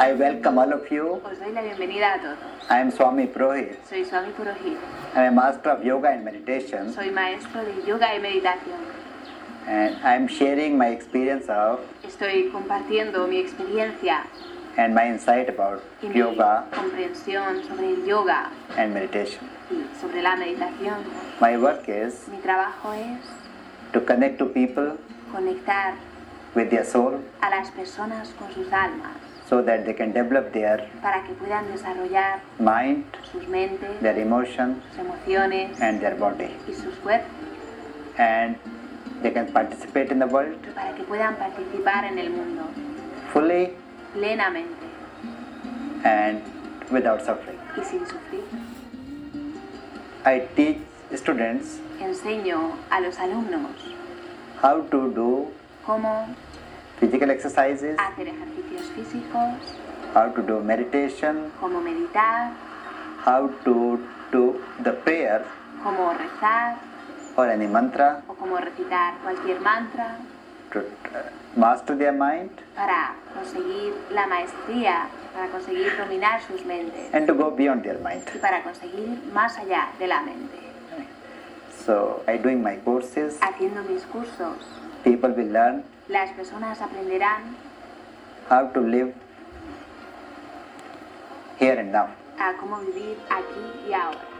I welcome all of you. Os doy la bienvenida a todos. I am Swami Purohit. Soy Swami Purohit. I am a master of yoga and meditation, Soy maestro de yoga y meditación. and I am sharing my experience of Estoy compartiendo mi experiencia and my insight about y mi yoga comprensión sobre el yoga and meditation. y sobre la meditación. My work is Mi trabajo es to connect to people conectar with their soul a las personas con sus almas so that they can develop their para que puedan desarrollar mind, sus mentes, their emotions, sus emociones and their body. y sus cuerpos And they can participate in the world para que puedan participar en el mundo fully plenamente and without suffering. y sin sufrir. I teach students Enseño a los alumnos how to do cómo physical exercises, hacer ejercicios físicos, how to do meditation, cómo meditar, how to do the prayer. Cómo rezar. Or any mantra. O cómo recitar cualquier mantra. To uh, master their mind. Para conseguir la maestría, para conseguir dominar sus mentes. And to go beyond their mind. y para conseguir más allá de la mente. So, by doing my courses, Haciendo mis cursos, people will learn las personas aprenderán how to live here and now. a cómo vivir aquí y ahora.